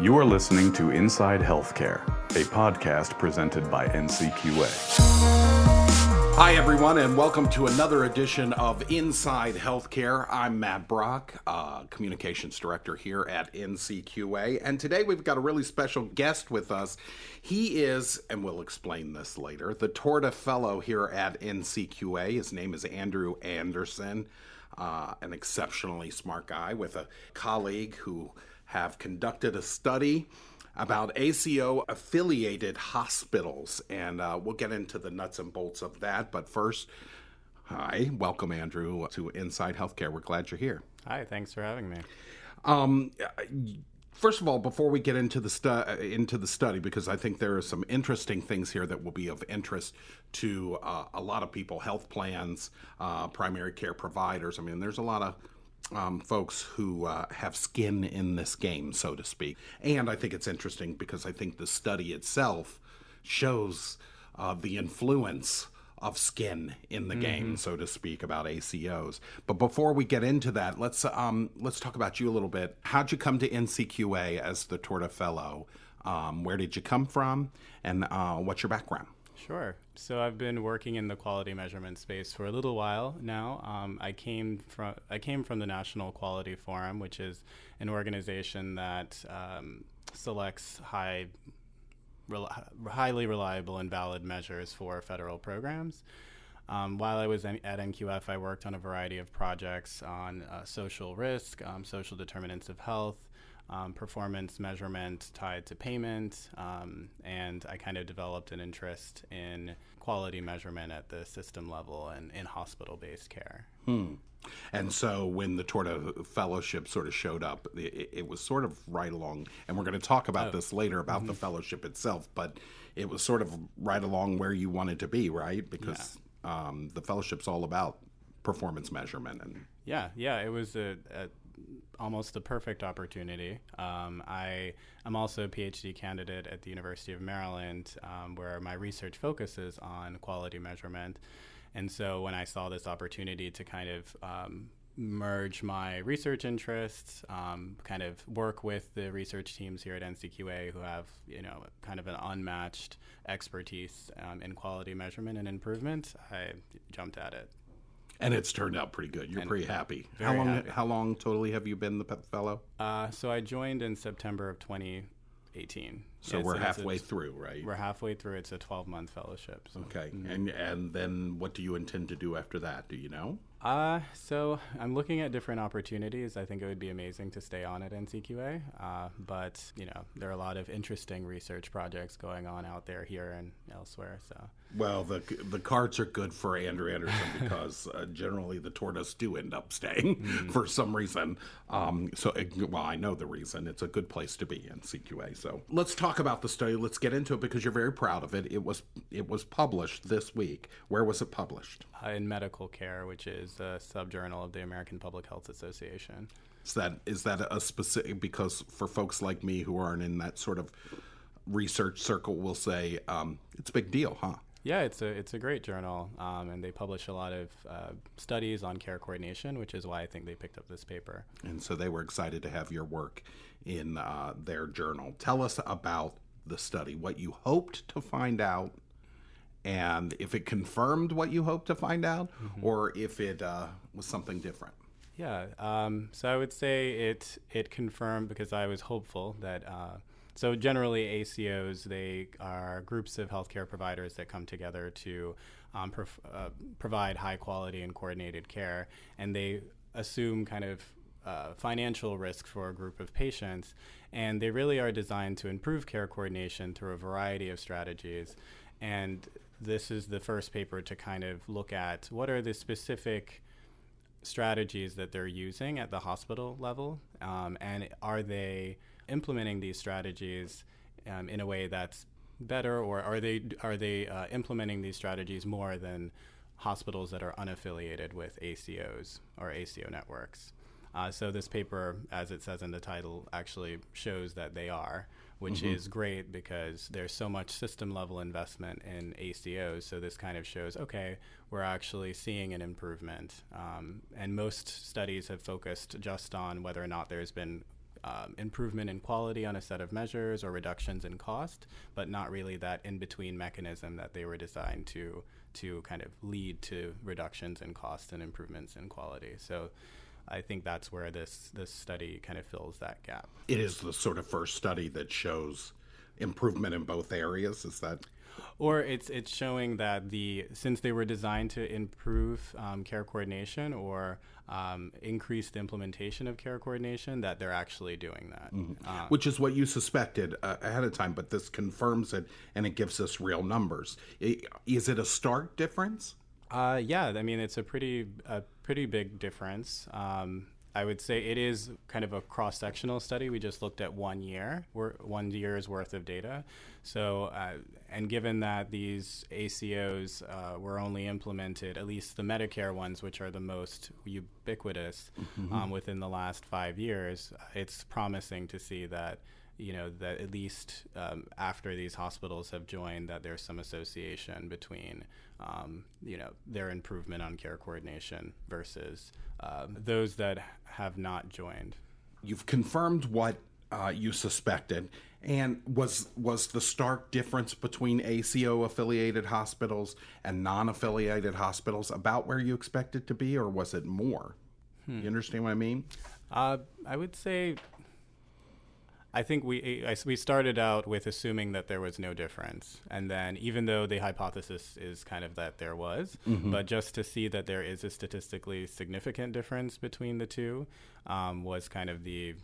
You are listening to Inside Healthcare, a podcast presented by NCQA. Hi, everyone, and welcome to another edition of Inside Healthcare. I'm Matt Brock, uh, Communications Director here at NCQA, and today we've got a really special guest with us. He is, and we'll explain this later, the Torda Fellow here at NCQA. His name is Andrew Anderson, uh, an exceptionally smart guy with a colleague who have conducted a study about ACO affiliated hospitals. And uh, we'll get into the nuts and bolts of that. But first, hi, welcome, Andrew, to Inside Healthcare. We're glad you're here. Hi, thanks for having me. Um, first of all, before we get into the stu- into the study, because I think there are some interesting things here that will be of interest to uh, a lot of people, health plans, uh, primary care providers. I mean, there's a lot of um, folks who uh, have skin in this game, so to speak. And I think it's interesting because I think the study itself shows uh, the influence of skin in the mm-hmm. game, so to speak, about ACOs. But before we get into that, let's um, let's talk about you a little bit. How'd you come to NCQA as the Torda Fellow? Um, where did you come from, and uh, what's your background? Sure. So I've been working in the quality measurement space for a little while now. Um, I came from I came from the National Quality Forum, which is an organization that um, selects high, re- highly reliable and valid measures for federal programs. Um, while I was at NQF, I worked on a variety of projects on uh, social risk, um, social determinants of health, um, performance measurement tied to payment, um, and I kind of developed an interest in quality measurement at the system level and in hospital based care. Hmm. And so when the Torda Fellowship sort of showed up, it, it was sort of right along, and we're going to talk about oh. this later about mm-hmm. the fellowship itself, but it was sort of right along where you wanted to be, right? Because yeah. um, the fellowship's all about performance measurement and yeah yeah it was a, a almost the perfect opportunity. Um, I am also a PhD candidate at the University of Maryland, um, where my research focuses on quality measurement. And so when I saw this opportunity to kind of um, merge my research interests, um, kind of work with the research teams here at NCQA who have, you know, kind of an unmatched expertise um, in quality measurement and improvement, I jumped at it and it's turned out pretty good. You're and pretty happy. How long? Happy. How long totally have you been the fellow? Uh, so I joined in September of 2018. So yeah, we're so halfway through, right? We're halfway through. It's a 12 month fellowship. So. Okay, mm-hmm. and and then what do you intend to do after that? Do you know? Uh, so I'm looking at different opportunities. I think it would be amazing to stay on at NCQA, uh, but you know there are a lot of interesting research projects going on out there here and elsewhere. So well, the the cards are good for Andrew Anderson because uh, generally the tortoise do end up staying mm. for some reason. Um, so well, I know the reason. It's a good place to be NCQA. So let's talk about the study. Let's get into it because you're very proud of it. It was it was published this week. Where was it published? Uh, in Medical Care, which is a subjournal of the American Public Health Association. Is that is that a specific because for folks like me who aren't in that sort of research circle, will say um, it's a big deal, huh? Yeah, it's a it's a great journal, um, and they publish a lot of uh, studies on care coordination, which is why I think they picked up this paper. And so they were excited to have your work in uh, their journal. Tell us about the study, what you hoped to find out, and if it confirmed what you hoped to find out, mm-hmm. or if it uh, was something different. Yeah, um, so I would say it it confirmed because I was hopeful that uh, so generally, ACOs they are groups of healthcare providers that come together to um, prov- uh, provide high quality and coordinated care, and they assume kind of uh, financial risk for a group of patients, and they really are designed to improve care coordination through a variety of strategies. And this is the first paper to kind of look at what are the specific strategies that they're using at the hospital level, um, and are they implementing these strategies um, in a way that's better, or are they are they uh, implementing these strategies more than hospitals that are unaffiliated with ACOs or ACO networks? Uh, so this paper, as it says in the title, actually shows that they are, which mm-hmm. is great because there's so much system level investment in ACOs. So this kind of shows, okay, we're actually seeing an improvement. Um, and most studies have focused just on whether or not there's been um, improvement in quality on a set of measures or reductions in cost, but not really that in between mechanism that they were designed to to kind of lead to reductions in cost and improvements in quality. So. I think that's where this this study kind of fills that gap. It is the sort of first study that shows improvement in both areas. Is that or it's it's showing that the since they were designed to improve um, care coordination or um, increase the implementation of care coordination, that they're actually doing that. Mm-hmm. Uh, Which is what you suspected uh, ahead of time, but this confirms it and it gives us real numbers. Is it a stark difference? Uh, yeah, I mean it's a pretty a pretty big difference. Um, I would say it is kind of a cross sectional study. We just looked at one year, one year's worth of data. So, uh, and given that these ACOs uh, were only implemented, at least the Medicare ones, which are the most ubiquitous mm-hmm. um, within the last five years, it's promising to see that you know that at least um, after these hospitals have joined that there's some association between um, you know their improvement on care coordination versus um, those that have not joined. You've confirmed what uh, you suspected. And was was the stark difference between ACO affiliated hospitals and non-affiliated hospitals about where you expected to be or was it more? Hmm. you understand what i mean? Uh, i would say I think we I, we started out with assuming that there was no difference, and then even though the hypothesis is kind of that there was, mm-hmm. but just to see that there is a statistically significant difference between the two um, was kind of the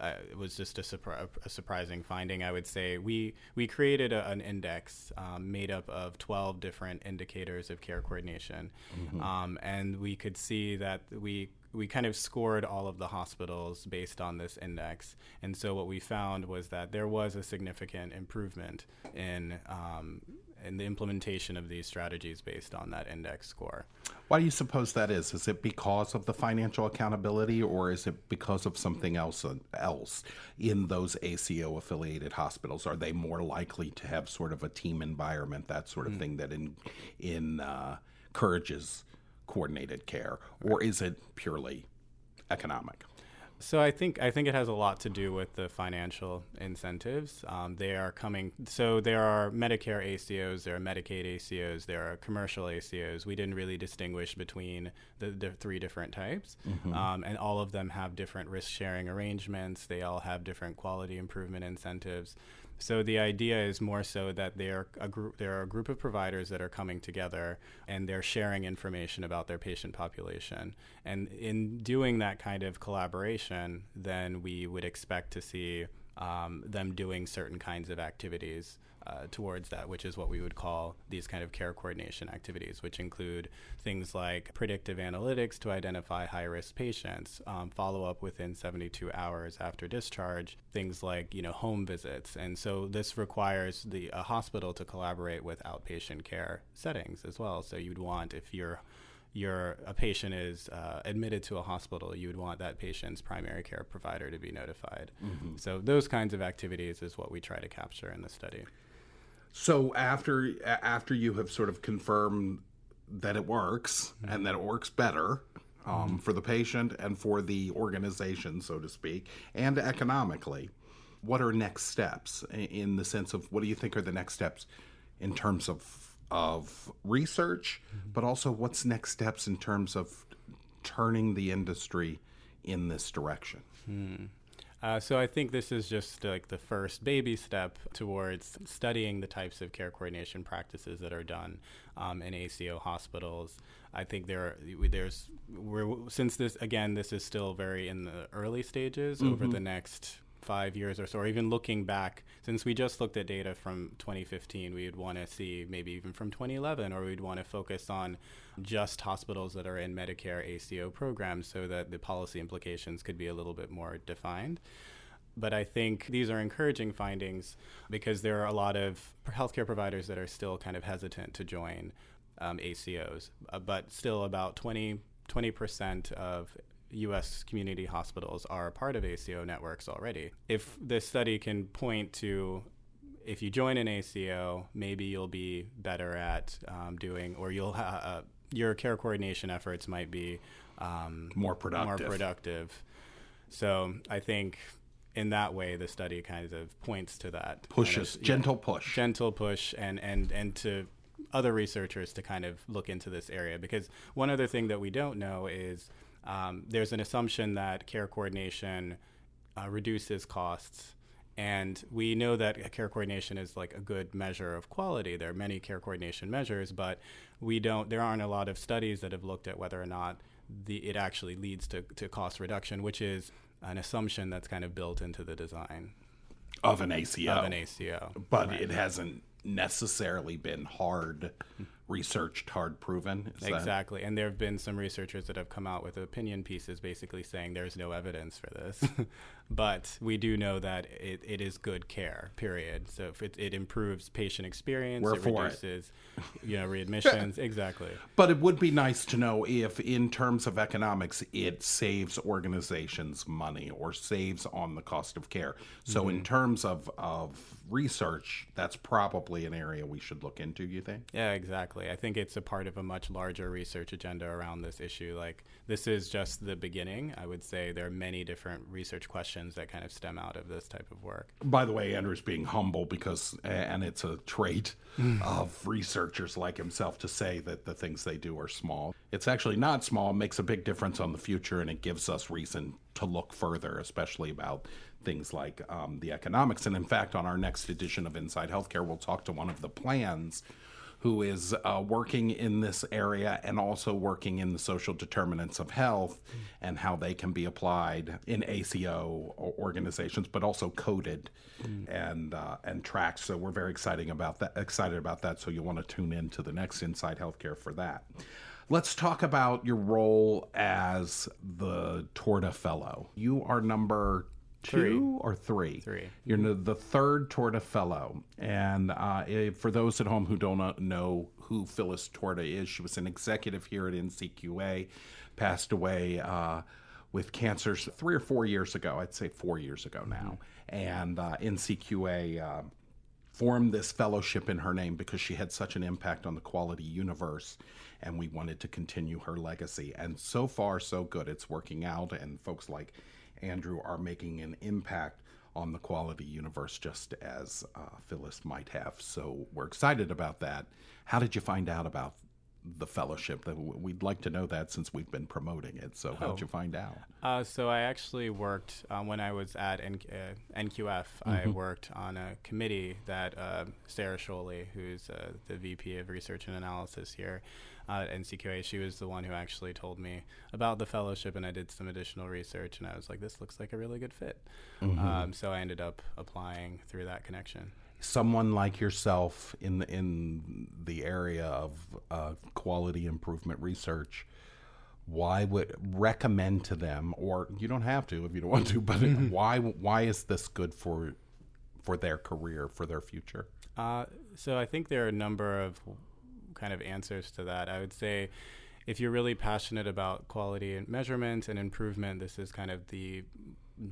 uh, it was just a, surpri- a, surprising finding. I would say we we created a, an index um, made up of 12 different indicators of care coordination, mm-hmm. um, and we could see that we we kind of scored all of the hospitals based on this index. And so what we found was that there was a significant improvement in um, in the implementation of these strategies based on that index score. Why do you suppose that is? Is it because of the financial accountability, or is it because of something else else in those ACO affiliated hospitals? Are they more likely to have sort of a team environment, that sort of mm. thing, that in in uh, encourages coordinated care, or is it purely economic? So I think I think it has a lot to do with the financial incentives. Um, they are coming. So there are Medicare ACOs, there are Medicaid ACOs, there are commercial ACOs. We didn't really distinguish between the, the three different types, mm-hmm. um, and all of them have different risk sharing arrangements. They all have different quality improvement incentives. So the idea is more so that they're a group, there are a group of providers that are coming together and they're sharing information about their patient population. And in doing that kind of collaboration, then we would expect to see um, them doing certain kinds of activities uh, towards that, which is what we would call these kind of care coordination activities, which include things like predictive analytics to identify high risk patients, um, follow up within 72 hours after discharge, things like you know home visits, and so this requires the a hospital to collaborate with outpatient care settings as well. So you'd want if you're your a patient is uh, admitted to a hospital, you would want that patient's primary care provider to be notified. Mm-hmm. So those kinds of activities is what we try to capture in the study. So after after you have sort of confirmed that it works mm-hmm. and that it works better um, mm-hmm. for the patient and for the organization, so to speak, and economically, what are next steps in the sense of what do you think are the next steps in terms of of research, mm-hmm. but also what's next steps in terms of turning the industry in this direction? Hmm. Uh, so I think this is just like the first baby step towards studying the types of care coordination practices that are done um, in ACO hospitals. I think there there's we're, since this again this is still very in the early stages. Mm-hmm. Over the next five years or so, or even looking back, since we just looked at data from 2015, we would want to see maybe even from 2011, or we'd want to focus on just hospitals that are in Medicare ACO programs so that the policy implications could be a little bit more defined. But I think these are encouraging findings because there are a lot of healthcare providers that are still kind of hesitant to join um, ACOs, uh, but still about 20 20% of U.S. community hospitals are part of ACO networks already. If this study can point to if you join an ACO, maybe you'll be better at um, doing, or you'll ha- uh, your care coordination efforts might be um, more productive. More productive. So I think in that way, the study kind of points to that pushes kind of, gentle yeah, push, gentle push, and and and to other researchers to kind of look into this area because one other thing that we don't know is um, there's an assumption that care coordination uh, reduces costs. And we know that care coordination is like a good measure of quality. There are many care coordination measures, but we don't. There aren't a lot of studies that have looked at whether or not the it actually leads to, to cost reduction, which is an assumption that's kind of built into the design of an ACO. Of an ACO, but right. it hasn't necessarily been hard researched, hard proven. Is exactly. That... And there have been some researchers that have come out with opinion pieces basically saying there's no evidence for this. but we do know that it, it is good care, period. So if it, it improves patient experience, We're it reduces it. you know, readmissions. exactly. But it would be nice to know if, in terms of economics, it saves organizations money or saves on the cost of care. So, mm-hmm. in terms of, of research, that's probably an area we should look into, you think? Yeah, exactly exactly. I think it's a part of a much larger research agenda around this issue. Like, this is just the beginning. I would say there are many different research questions that kind of stem out of this type of work. By the way, Andrew's being humble because, and it's a trait of researchers like himself to say that the things they do are small. It's actually not small, it makes a big difference on the future, and it gives us reason to look further, especially about things like um, the economics. And in fact, on our next edition of Inside Healthcare, we'll talk to one of the plans who is uh, working in this area and also working in the social determinants of health mm. and how they can be applied in ACO organizations, but also coded mm. and uh, and tracked. So we're very exciting about that. Excited about that. So you'll want to tune in to the next Inside Healthcare for that. Let's talk about your role as the Torda Fellow. You are number two three. or three? Three. You're the third Torda Fellow. And uh, for those at home who don't know who Phyllis Torda is, she was an executive here at NCQA, passed away uh, with cancer three or four years ago. I'd say four years ago now. Mm-hmm. And uh, NCQA uh, formed this fellowship in her name because she had such an impact on the quality universe and we wanted to continue her legacy and so far so good it's working out and folks like Andrew are making an impact on the quality universe just as uh, Phyllis might have. So we're excited about that. How did you find out about the fellowship? We'd like to know that since we've been promoting it. So how did oh. you find out? Uh, so I actually worked um, when I was at N- uh, NQF. Mm-hmm. I worked on a committee that uh, Sarah Scholle, who's uh, the VP of Research and Analysis here, uh, at NCQA. She was the one who actually told me about the fellowship, and I did some additional research, and I was like, this looks like a really good fit. Mm-hmm. Um, so I ended up applying through that connection. Someone like yourself in the, in the area of uh, quality improvement research why would recommend to them or you don't have to if you don't want to but mm-hmm. why why is this good for for their career for their future uh, so i think there are a number of kind of answers to that. I would say if you're really passionate about quality and measurement and improvement, this is kind of the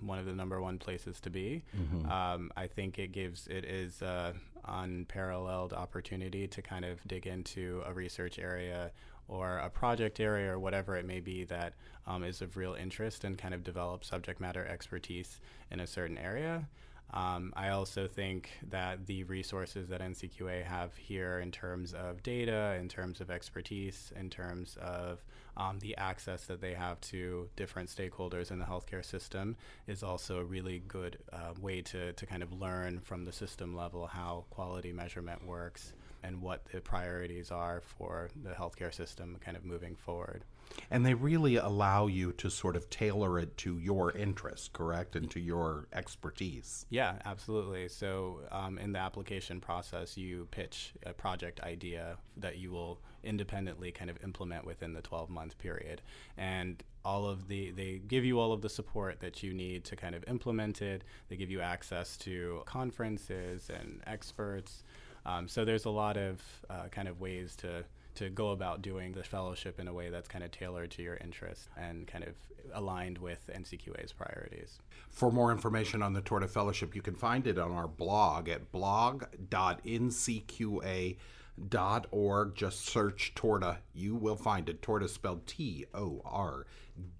one of the number one places to be. Mm-hmm. Um, I think it gives it is a unparalleled opportunity to kind of dig into a research area or a project area or whatever it may be that um, is of real interest and kind of develop subject matter expertise in a certain area. Um, I also think that the resources that NCQA have here, in terms of data, in terms of expertise, in terms of um, the access that they have to different stakeholders in the healthcare system, is also a really good uh, way to, to kind of learn from the system level how quality measurement works and what the priorities are for the healthcare system kind of moving forward. And they really allow you to sort of tailor it to your interests, correct, and to your expertise. Yeah, absolutely. So, um, in the application process, you pitch a project idea that you will independently kind of implement within the 12 month period. And all of the, they give you all of the support that you need to kind of implement it. They give you access to conferences and experts. Um, so, there's a lot of uh, kind of ways to to go about doing the fellowship in a way that's kind of tailored to your interests and kind of aligned with NCQA's priorities. For more information on the Torda Fellowship, you can find it on our blog at blog.ncqa.org. Just search Torda. You will find it. Torda spelled T O R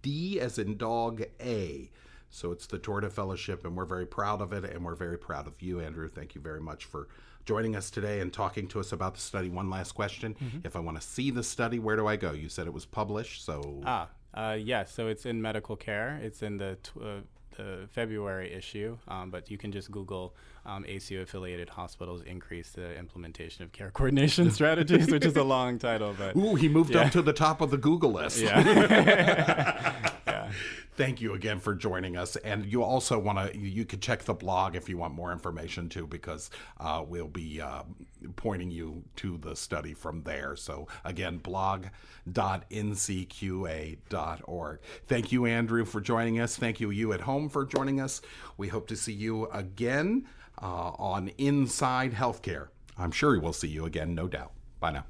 D as in dog A. So it's the Torda Fellowship, and we're very proud of it, and we're very proud of you, Andrew. Thank you very much for joining us today and talking to us about the study. One last question: If I want to see the study, where do I go? You said it was published, so Ah, uh, yes. so it's in medical care. It's in the tw- uh, the February issue, um, but you can just Google um, ACO affiliated hospitals increase the implementation of care coordination strategies, which is a long title, but ooh, he moved up to the top of the Google list. yeah. Thank you again for joining us. And you also want to, you could check the blog if you want more information too, because uh, we'll be uh, pointing you to the study from there. So again, blog.ncqa.org. Thank you, Andrew, for joining us. Thank you, you at home, for joining us. We hope to see you again uh, on Inside Healthcare. I'm sure we'll see you again, no doubt. Bye now.